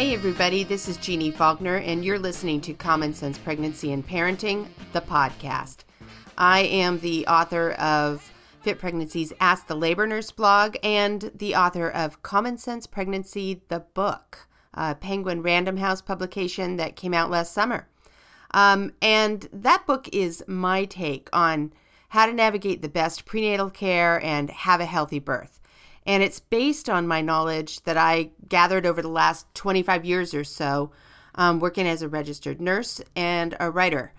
Hey, everybody, this is Jeanne Faulkner, and you're listening to Common Sense Pregnancy and Parenting, the podcast. I am the author of Fit Pregnancies Ask the Labor Nurse blog and the author of Common Sense Pregnancy, the book, a Penguin Random House publication that came out last summer. Um, and that book is my take on how to navigate the best prenatal care and have a healthy birth. And it's based on my knowledge that I gathered over the last 25 years or so, um, working as a registered nurse and a writer.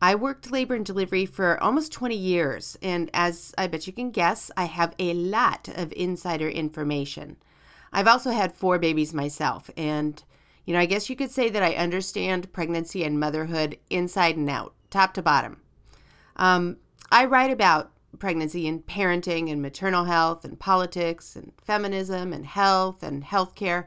I worked labor and delivery for almost 20 years, and as I bet you can guess, I have a lot of insider information. I've also had four babies myself, and you know, I guess you could say that I understand pregnancy and motherhood inside and out, top to bottom. Um, I write about pregnancy and parenting and maternal health and politics and feminism and health and healthcare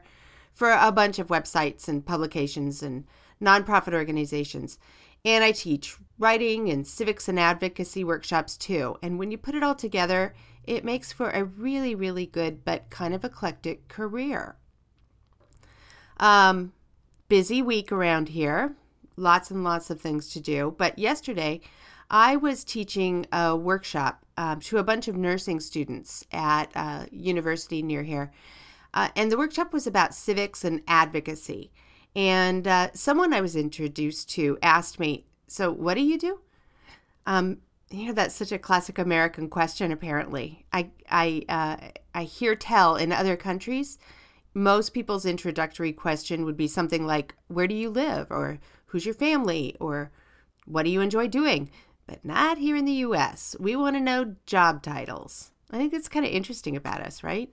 for a bunch of websites and publications and nonprofit organizations. And I teach writing and civics and advocacy workshops too. And when you put it all together, it makes for a really, really good but kind of eclectic career. Um, busy week around here, lots and lots of things to do. But yesterday, I was teaching a workshop um, to a bunch of nursing students at a university near here. Uh, and the workshop was about civics and advocacy. And uh, someone I was introduced to asked me, So, what do you do? Um, you know, that's such a classic American question, apparently. I, I, uh, I hear tell in other countries, most people's introductory question would be something like, Where do you live? Or who's your family? Or what do you enjoy doing? But not here in the US. We want to know job titles. I think that's kind of interesting about us, right?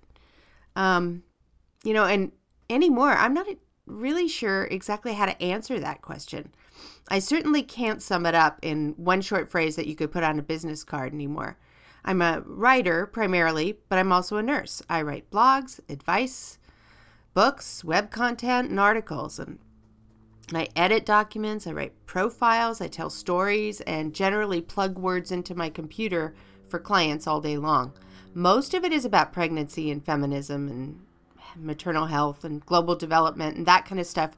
Um, you know, and anymore, I'm not really sure exactly how to answer that question. I certainly can't sum it up in one short phrase that you could put on a business card anymore. I'm a writer primarily, but I'm also a nurse. I write blogs, advice, books, web content, and articles, and I edit documents, I write profiles, I tell stories, and generally plug words into my computer for clients all day long. Most of it is about pregnancy and feminism and maternal health and global development and that kind of stuff.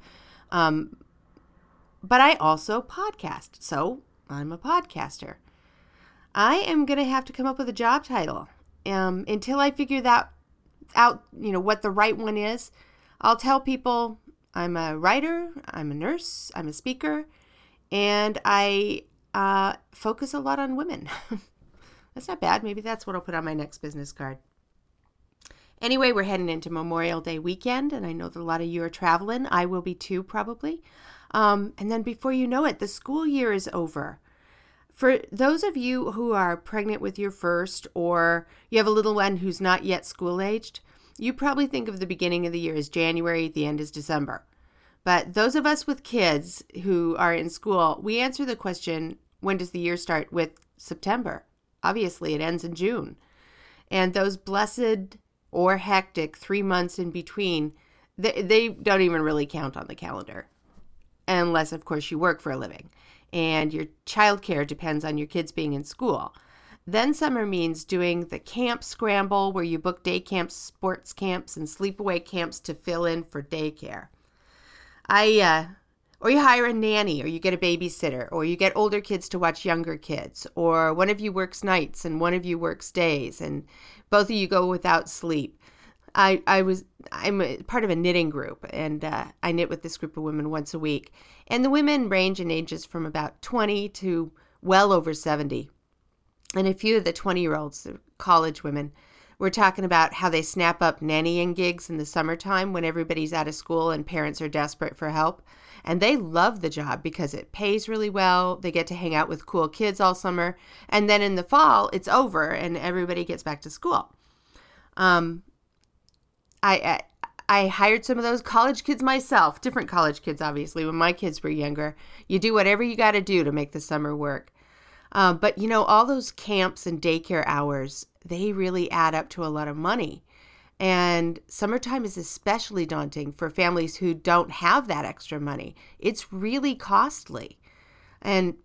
Um, but I also podcast, so I'm a podcaster. I am going to have to come up with a job title. Um, until I figure that out, you know, what the right one is, I'll tell people I'm a writer, I'm a nurse, I'm a speaker, and I uh, focus a lot on women. that's not bad. Maybe that's what I'll put on my next business card. Anyway, we're heading into Memorial Day weekend, and I know that a lot of you are traveling. I will be too, probably. Um, and then before you know it, the school year is over. For those of you who are pregnant with your first, or you have a little one who's not yet school aged, you probably think of the beginning of the year as January, the end is December. But those of us with kids who are in school, we answer the question, when does the year start? with September. Obviously, it ends in June. And those blessed or hectic three months in between, they, they don't even really count on the calendar. Unless, of course, you work for a living and your childcare depends on your kids being in school. Then summer means doing the camp scramble where you book day camps, sports camps, and sleepaway camps to fill in for daycare. I, uh, or you hire a nanny, or you get a babysitter, or you get older kids to watch younger kids, or one of you works nights and one of you works days, and both of you go without sleep. I, I was I'm part of a knitting group and uh, I knit with this group of women once a week and the women range in ages from about 20 to well over 70 and a few of the 20 year olds, the college women, were talking about how they snap up nannying gigs in the summertime when everybody's out of school and parents are desperate for help. And they love the job because it pays really well. They get to hang out with cool kids all summer. And then in the fall, it's over and everybody gets back to school. Um, I, I I hired some of those college kids myself, different college kids, obviously, when my kids were younger. You do whatever you got to do to make the summer work. Uh, but you know, all those camps and daycare hours, they really add up to a lot of money. And summertime is especially daunting for families who don't have that extra money. It's really costly. And,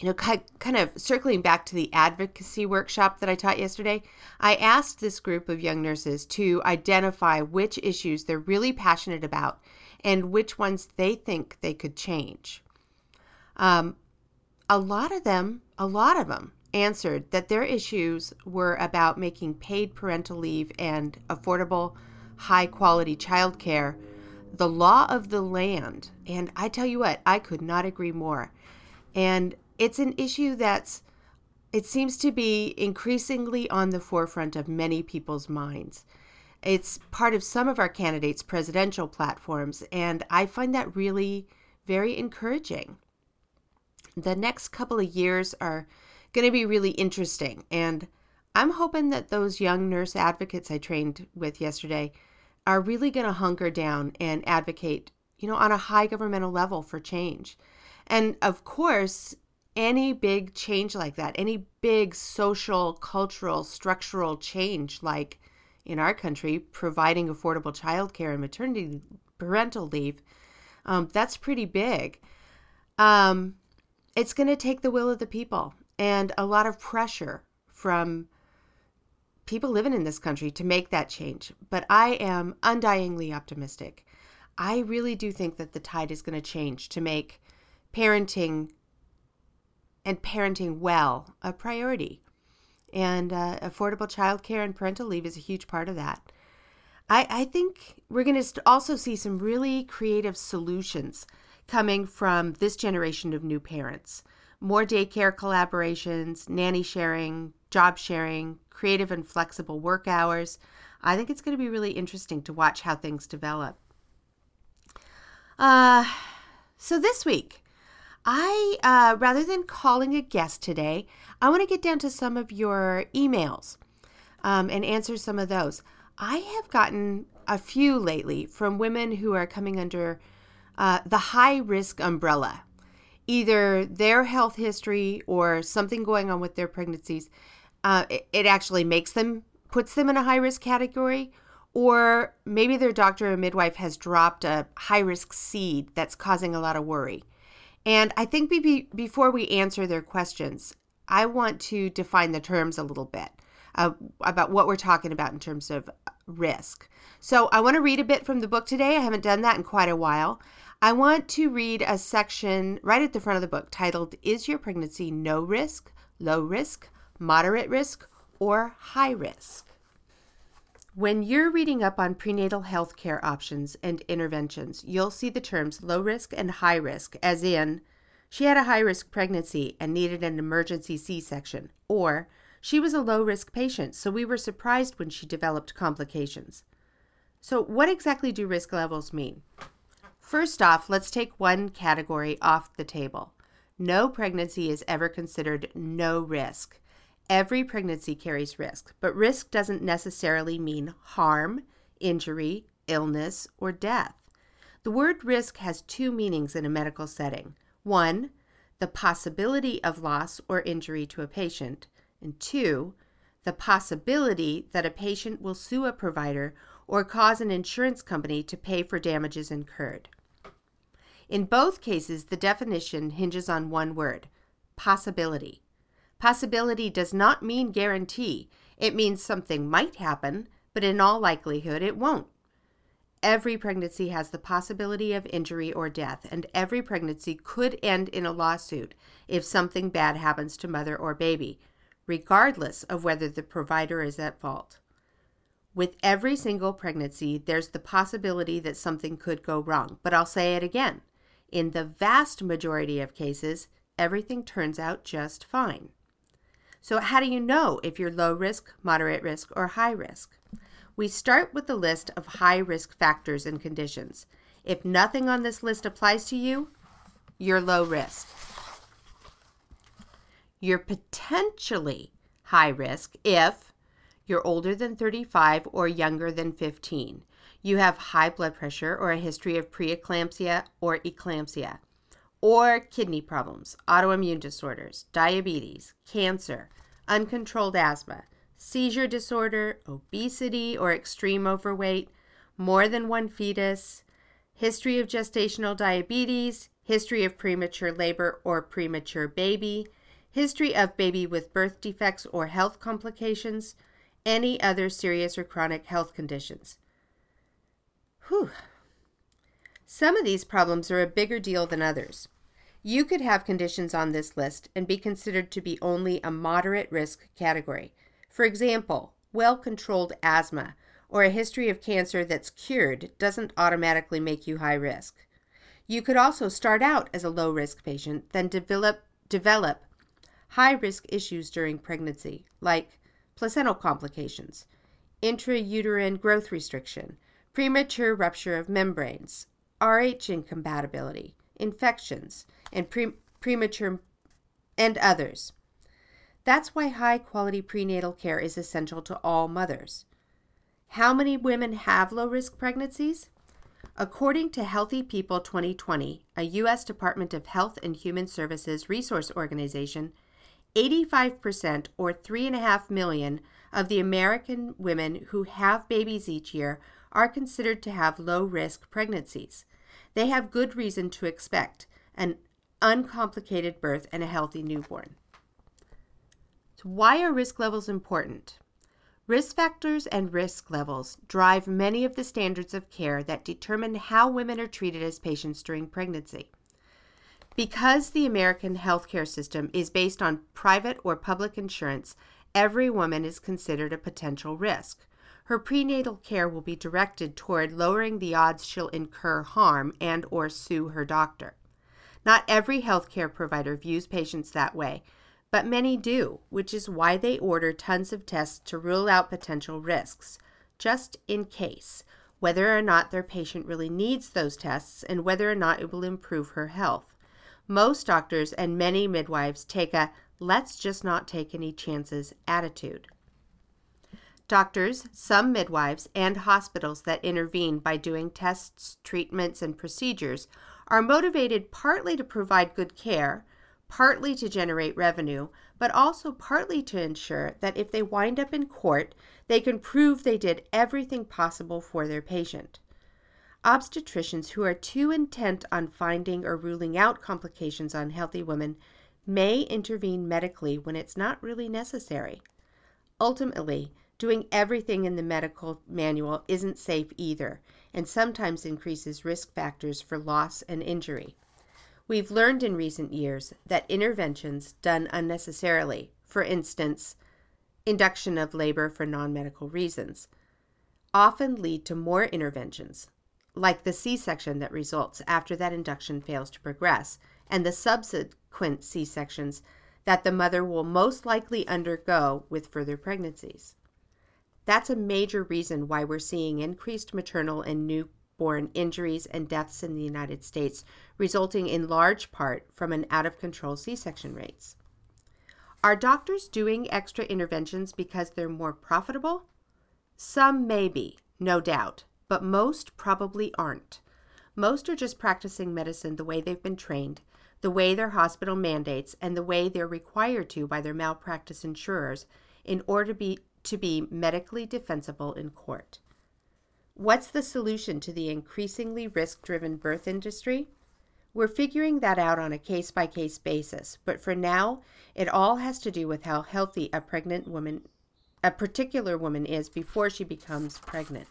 you know, kind of circling back to the advocacy workshop that I taught yesterday, I asked this group of young nurses to identify which issues they're really passionate about and which ones they think they could change. Um, a lot of them, a lot of them answered that their issues were about making paid parental leave and affordable, high quality childcare the law of the land. And I tell you what, I could not agree more. And it's an issue that's it seems to be increasingly on the forefront of many people's minds. It's part of some of our candidates' presidential platforms, and I find that really very encouraging. The next couple of years are going to be really interesting, and I'm hoping that those young nurse advocates I trained with yesterday are really going to hunker down and advocate, you know, on a high governmental level for change. And of course, any big change like that, any big social, cultural, structural change like in our country, providing affordable childcare and maternity parental leave, um, that's pretty big. Um, it's going to take the will of the people and a lot of pressure from people living in this country to make that change. But I am undyingly optimistic. I really do think that the tide is going to change to make parenting and parenting well a priority. And uh, affordable childcare and parental leave is a huge part of that. I, I think we're going to also see some really creative solutions coming from this generation of new parents. More daycare collaborations, nanny sharing, job sharing, creative and flexible work hours. I think it's going to be really interesting to watch how things develop. Uh, so this week, I, uh, rather than calling a guest today, I want to get down to some of your emails um, and answer some of those. I have gotten a few lately from women who are coming under uh, the high risk umbrella. Either their health history or something going on with their pregnancies uh, it, it actually makes them, puts them in a high risk category, or maybe their doctor or midwife has dropped a high risk seed that's causing a lot of worry. And I think be, before we answer their questions, I want to define the terms a little bit uh, about what we're talking about in terms of risk. So I want to read a bit from the book today. I haven't done that in quite a while. I want to read a section right at the front of the book titled Is Your Pregnancy No Risk, Low Risk, moderate risk, or high risk. When you're reading up on prenatal health care options and interventions, you'll see the terms low risk and high risk, as in, she had a high risk pregnancy and needed an emergency C section, or she was a low risk patient, so we were surprised when she developed complications. So, what exactly do risk levels mean? First off, let's take one category off the table. No pregnancy is ever considered no risk. Every pregnancy carries risk, but risk doesn't necessarily mean harm, injury, illness, or death. The word risk has two meanings in a medical setting. One, the possibility of loss or injury to a patient, and two, the possibility that a patient will sue a provider or cause an insurance company to pay for damages incurred. In both cases, the definition hinges on one word possibility. Possibility does not mean guarantee. It means something might happen, but in all likelihood it won't. Every pregnancy has the possibility of injury or death, and every pregnancy could end in a lawsuit if something bad happens to mother or baby, regardless of whether the provider is at fault. With every single pregnancy, there's the possibility that something could go wrong, but I'll say it again. In the vast majority of cases, everything turns out just fine. So, how do you know if you're low risk, moderate risk, or high risk? We start with the list of high risk factors and conditions. If nothing on this list applies to you, you're low risk. You're potentially high risk if you're older than 35 or younger than 15. You have high blood pressure or a history of preeclampsia or eclampsia or kidney problems, autoimmune disorders, diabetes, cancer, uncontrolled asthma, seizure disorder, obesity or extreme overweight, more than one fetus, history of gestational diabetes, history of premature labor or premature baby, history of baby with birth defects or health complications, any other serious or chronic health conditions. Whew. Some of these problems are a bigger deal than others. You could have conditions on this list and be considered to be only a moderate risk category. For example, well controlled asthma or a history of cancer that's cured doesn't automatically make you high risk. You could also start out as a low risk patient, then develop, develop high risk issues during pregnancy, like placental complications, intrauterine growth restriction, premature rupture of membranes, RH incompatibility, infections, and pre- premature and others. That's why high quality prenatal care is essential to all mothers. How many women have low risk pregnancies? According to Healthy People 2020, a U.S. Department of Health and Human Services resource organization, 85% or 3.5 million of the American women who have babies each year are considered to have low risk pregnancies. They have good reason to expect an uncomplicated birth and a healthy newborn. So, why are risk levels important? Risk factors and risk levels drive many of the standards of care that determine how women are treated as patients during pregnancy. Because the American healthcare system is based on private or public insurance, every woman is considered a potential risk. Her prenatal care will be directed toward lowering the odds she'll incur harm and or sue her doctor. Not every healthcare provider views patients that way, but many do, which is why they order tons of tests to rule out potential risks, just in case, whether or not their patient really needs those tests and whether or not it will improve her health. Most doctors and many midwives take a let's just not take any chances attitude. Doctors, some midwives, and hospitals that intervene by doing tests, treatments, and procedures are motivated partly to provide good care, partly to generate revenue, but also partly to ensure that if they wind up in court, they can prove they did everything possible for their patient. Obstetricians who are too intent on finding or ruling out complications on healthy women may intervene medically when it's not really necessary. Ultimately, doing everything in the medical manual isn't safe either, and sometimes increases risk factors for loss and injury. We've learned in recent years that interventions done unnecessarily, for instance, induction of labor for non medical reasons, often lead to more interventions, like the C section that results after that induction fails to progress, and the subsequent C sections that the mother will most likely undergo with further pregnancies. That's a major reason why we're seeing increased maternal and newborn injuries and deaths in the United States, resulting in large part from an out of control C section rates. Are doctors doing extra interventions because they're more profitable? Some may be, no doubt, but most probably aren't. Most are just practicing medicine the way they've been trained, the way their hospital mandates, and the way they're required to by their malpractice insurers in order to be, to be medically defensible in court. What's the solution to the increasingly risk driven birth industry? We're figuring that out on a case by case basis, but for now, it all has to do with how healthy a pregnant woman, a particular woman is before she becomes pregnant.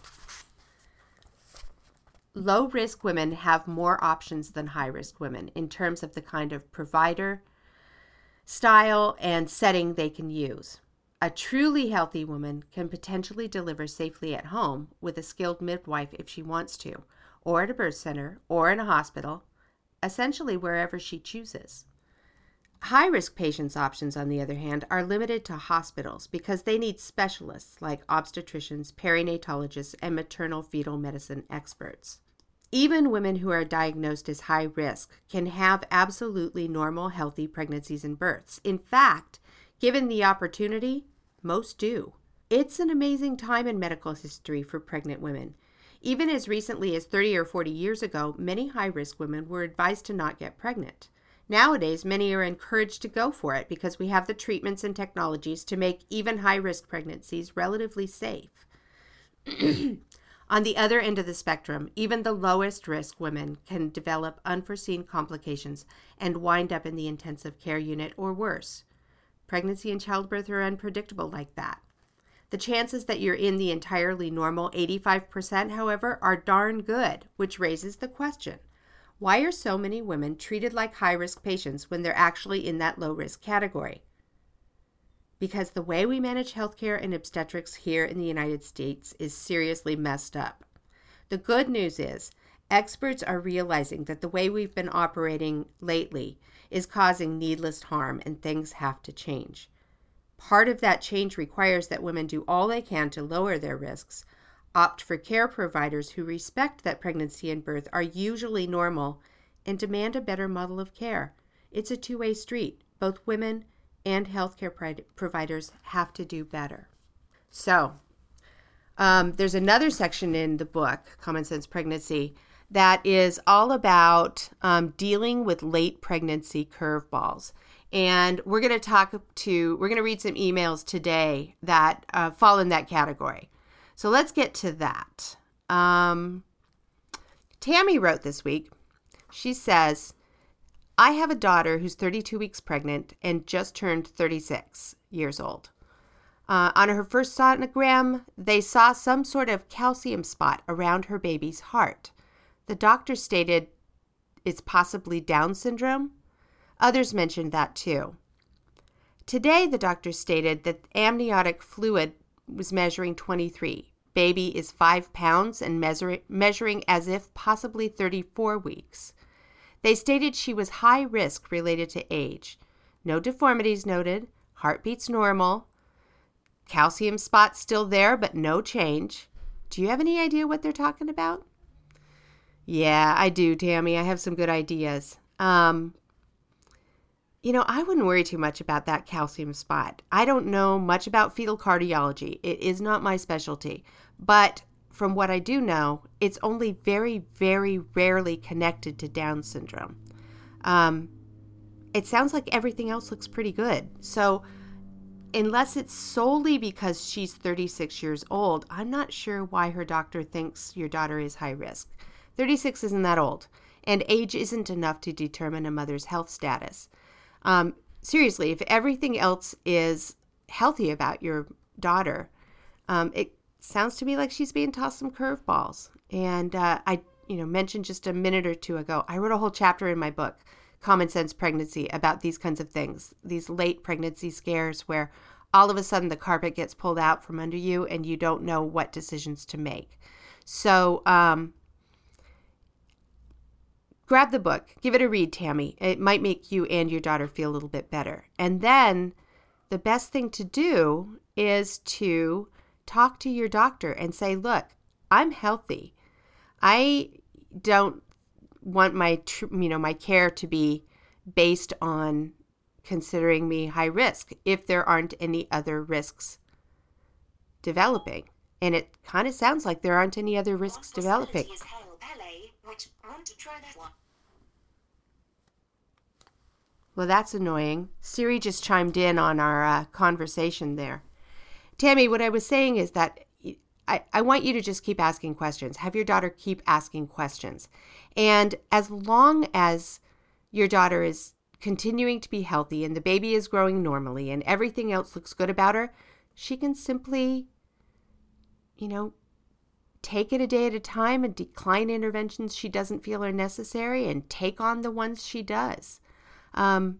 Low risk women have more options than high risk women in terms of the kind of provider, style, and setting they can use. A truly healthy woman can potentially deliver safely at home with a skilled midwife if she wants to, or at a birth center, or in a hospital, essentially wherever she chooses. High risk patients' options, on the other hand, are limited to hospitals because they need specialists like obstetricians, perinatologists, and maternal fetal medicine experts. Even women who are diagnosed as high risk can have absolutely normal, healthy pregnancies and births. In fact, given the opportunity, most do. It's an amazing time in medical history for pregnant women. Even as recently as 30 or 40 years ago, many high risk women were advised to not get pregnant. Nowadays, many are encouraged to go for it because we have the treatments and technologies to make even high risk pregnancies relatively safe. On the other end of the spectrum, even the lowest risk women can develop unforeseen complications and wind up in the intensive care unit or worse. Pregnancy and childbirth are unpredictable like that. The chances that you're in the entirely normal 85%, however, are darn good, which raises the question why are so many women treated like high risk patients when they're actually in that low risk category? Because the way we manage healthcare and obstetrics here in the United States is seriously messed up. The good news is, experts are realizing that the way we've been operating lately is causing needless harm and things have to change. Part of that change requires that women do all they can to lower their risks, opt for care providers who respect that pregnancy and birth are usually normal, and demand a better model of care. It's a two way street. Both women and healthcare providers have to do better. So, um, there's another section in the book, Common Sense Pregnancy, that is all about um, dealing with late pregnancy curveballs. And we're going to talk to, we're going to read some emails today that uh, fall in that category. So let's get to that. Um, Tammy wrote this week. She says, I have a daughter who's 32 weeks pregnant and just turned 36 years old. Uh, on her first sonogram, they saw some sort of calcium spot around her baby's heart. The doctor stated it's possibly Down syndrome. Others mentioned that too. Today, the doctor stated that amniotic fluid was measuring 23. Baby is 5 pounds and measure, measuring as if possibly 34 weeks. They stated she was high risk related to age. No deformities noted, heartbeats normal, calcium spots still there, but no change. Do you have any idea what they're talking about? Yeah, I do, Tammy. I have some good ideas. Um, you know, I wouldn't worry too much about that calcium spot. I don't know much about fetal cardiology. It is not my specialty. But from what I do know, it's only very, very rarely connected to Down syndrome. Um, it sounds like everything else looks pretty good. So, unless it's solely because she's 36 years old, I'm not sure why her doctor thinks your daughter is high risk. 36 isn't that old, and age isn't enough to determine a mother's health status. Um, seriously, if everything else is healthy about your daughter, um, it sounds to me like she's being tossed some curveballs. And uh, I, you know, mentioned just a minute or two ago, I wrote a whole chapter in my book, Common Sense Pregnancy, about these kinds of things, these late pregnancy scares where all of a sudden the carpet gets pulled out from under you and you don't know what decisions to make. So, um, grab the book, give it a read, Tammy. It might make you and your daughter feel a little bit better. And then the best thing to do is to talk to your doctor and say, look, I'm healthy. I don't want my you know my care to be based on considering me high risk if there aren't any other risks developing and it kind of sounds like there aren't any other risks developing well that's annoying siri just chimed in on our uh, conversation there Tammy, what I was saying is that I, I want you to just keep asking questions. Have your daughter keep asking questions. And as long as your daughter is continuing to be healthy and the baby is growing normally and everything else looks good about her, she can simply, you know, take it a day at a time and decline interventions she doesn't feel are necessary and take on the ones she does. Um,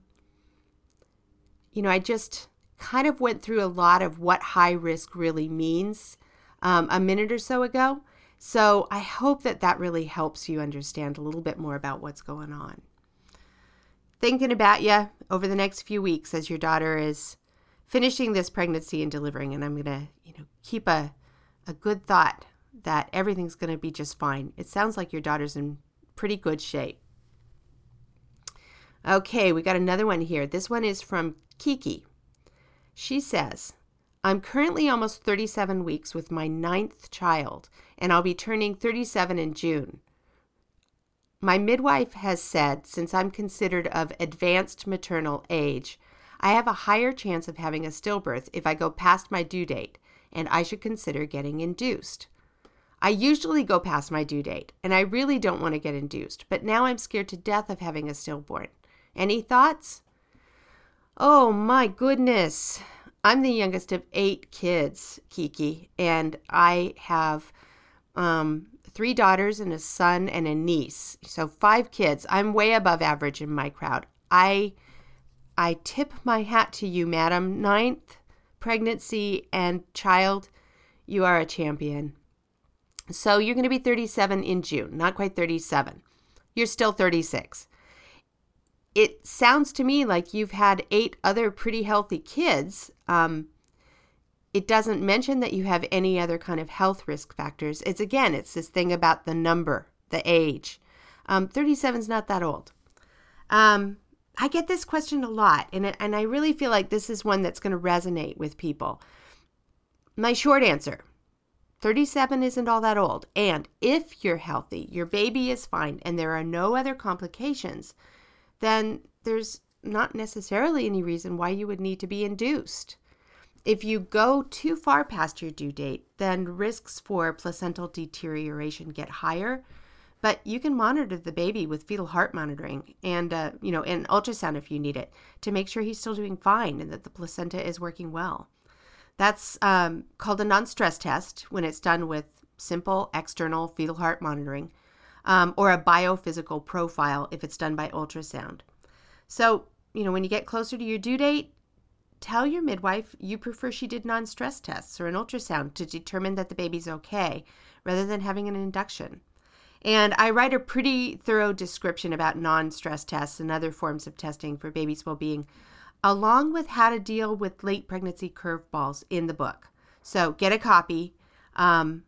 you know, I just kind of went through a lot of what high risk really means um, a minute or so ago. So I hope that that really helps you understand a little bit more about what's going on. Thinking about you over the next few weeks as your daughter is finishing this pregnancy and delivering, and I'm gonna, you know, keep a a good thought that everything's gonna be just fine. It sounds like your daughter's in pretty good shape. Okay, we got another one here. This one is from Kiki. She says, I'm currently almost 37 weeks with my ninth child, and I'll be turning 37 in June. My midwife has said since I'm considered of advanced maternal age, I have a higher chance of having a stillbirth if I go past my due date, and I should consider getting induced. I usually go past my due date, and I really don't want to get induced, but now I'm scared to death of having a stillborn. Any thoughts? Oh my goodness. I'm the youngest of eight kids, Kiki, and I have um, three daughters and a son and a niece. So five kids. I'm way above average in my crowd. I I tip my hat to you, madam. Ninth pregnancy and child, you are a champion. So you're going to be 37 in June, not quite 37. You're still 36. It sounds to me like you've had eight other pretty healthy kids. Um, it doesn't mention that you have any other kind of health risk factors. It's again, it's this thing about the number, the age. Um, 37 is not that old. Um, I get this question a lot, and, and I really feel like this is one that's going to resonate with people. My short answer 37 isn't all that old. And if you're healthy, your baby is fine, and there are no other complications, then there's not necessarily any reason why you would need to be induced. If you go too far past your due date, then risks for placental deterioration get higher. But you can monitor the baby with fetal heart monitoring and, uh, you know, an ultrasound if you need it to make sure he's still doing fine and that the placenta is working well. That's um, called a non stress test when it's done with simple external fetal heart monitoring um, or a biophysical profile if it's done by ultrasound. So, you know, when you get closer to your due date, tell your midwife you prefer she did non stress tests or an ultrasound to determine that the baby's okay rather than having an induction. And I write a pretty thorough description about non stress tests and other forms of testing for baby's well being along with how to deal with late pregnancy curveballs in the book. So get a copy, um,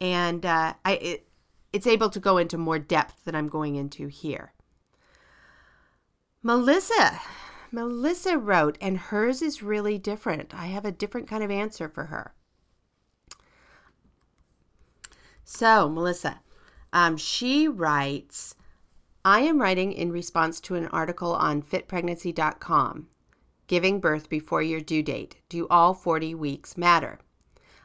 and uh, I, it, it's able to go into more depth than I'm going into here. Melissa, Melissa wrote, and hers is really different. I have a different kind of answer for her. So, Melissa, um, she writes, I am writing in response to an article on fitpregnancy.com giving birth before your due date. Do all 40 weeks matter?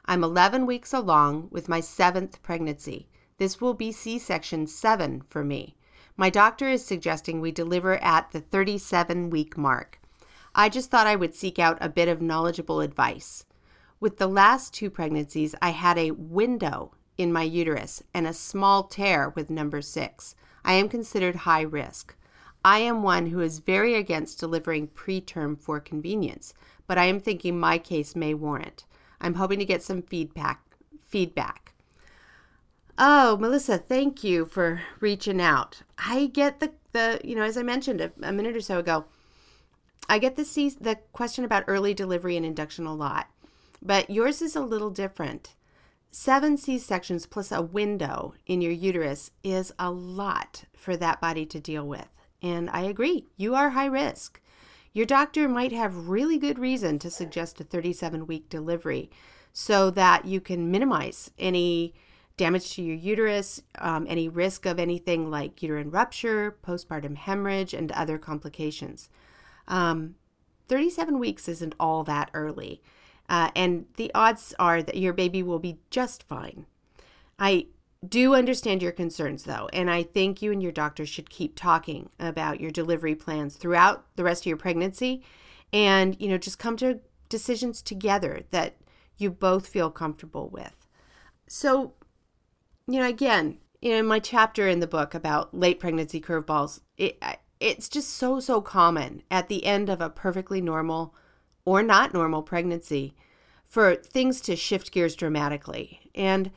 I'm 11 weeks along with my seventh pregnancy. This will be C section 7 for me. My doctor is suggesting we deliver at the 37 week mark. I just thought I would seek out a bit of knowledgeable advice. With the last two pregnancies, I had a window in my uterus and a small tear with number six. I am considered high risk. I am one who is very against delivering preterm for convenience, but I am thinking my case may warrant. I'm hoping to get some feedback. Feedback. Oh, Melissa, thank you for reaching out. I get the the you know as I mentioned a, a minute or so ago, I get the the question about early delivery and induction a lot, but yours is a little different. Seven C sections plus a window in your uterus is a lot for that body to deal with. And I agree, you are high risk. Your doctor might have really good reason to suggest a 37 week delivery so that you can minimize any damage to your uterus, um, any risk of anything like uterine rupture, postpartum hemorrhage, and other complications. Um, 37 weeks isn't all that early, uh, and the odds are that your baby will be just fine. I do understand your concerns though, and I think you and your doctor should keep talking about your delivery plans throughout the rest of your pregnancy and, you know, just come to decisions together that you both feel comfortable with. So, you know, again, you know, in my chapter in the book about late pregnancy curveballs, it it's just so so common at the end of a perfectly normal or not normal pregnancy for things to shift gears dramatically. And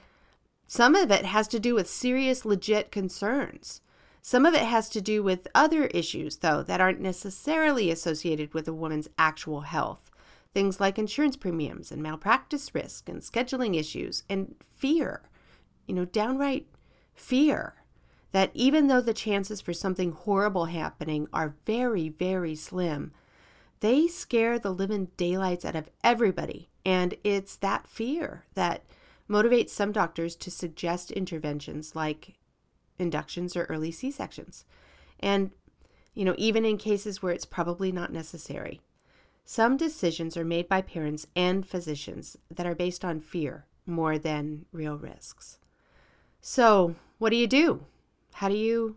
some of it has to do with serious, legit concerns. Some of it has to do with other issues, though, that aren't necessarily associated with a woman's actual health. Things like insurance premiums and malpractice risk and scheduling issues and fear. You know, downright fear that even though the chances for something horrible happening are very, very slim, they scare the living daylights out of everybody. And it's that fear that motivates some doctors to suggest interventions like inductions or early C sections. And, you know, even in cases where it's probably not necessary. Some decisions are made by parents and physicians that are based on fear more than real risks. So, what do you do? How do you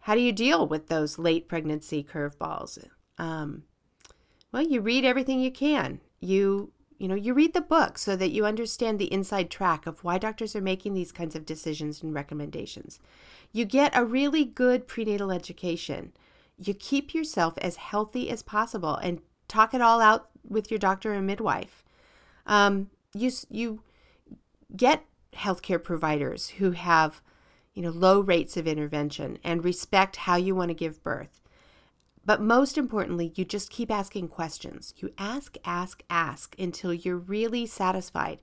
how do you deal with those late pregnancy curveballs? Um, well, you read everything you can You you know, you read the book so that you understand the inside track of why doctors are making these kinds of decisions and recommendations. You get a really good prenatal education. You keep yourself as healthy as possible and talk it all out with your doctor and midwife. Um, you you get healthcare providers who have you know low rates of intervention and respect how you want to give birth but most importantly, you just keep asking questions. You ask, ask, ask until you're really satisfied.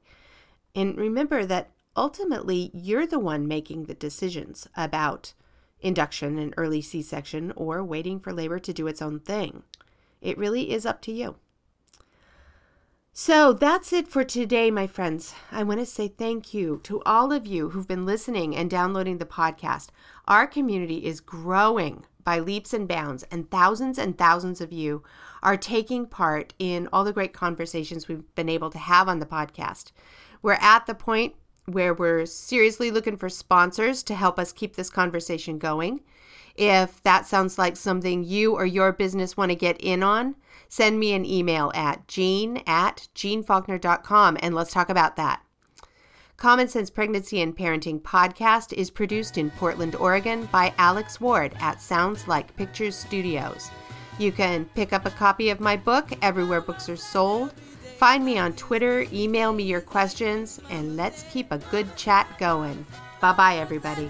And remember that ultimately you're the one making the decisions about induction and early C section or waiting for labor to do its own thing. It really is up to you. So that's it for today, my friends. I want to say thank you to all of you who've been listening and downloading the podcast. Our community is growing by leaps and bounds, and thousands and thousands of you are taking part in all the great conversations we've been able to have on the podcast. We're at the point where we're seriously looking for sponsors to help us keep this conversation going. If that sounds like something you or your business want to get in on, send me an email at jean at jeanfaulkner.com and let's talk about that. Common Sense Pregnancy and Parenting podcast is produced in Portland, Oregon by Alex Ward at Sounds Like Pictures Studios. You can pick up a copy of my book everywhere books are sold. Find me on Twitter, email me your questions, and let's keep a good chat going. Bye bye, everybody.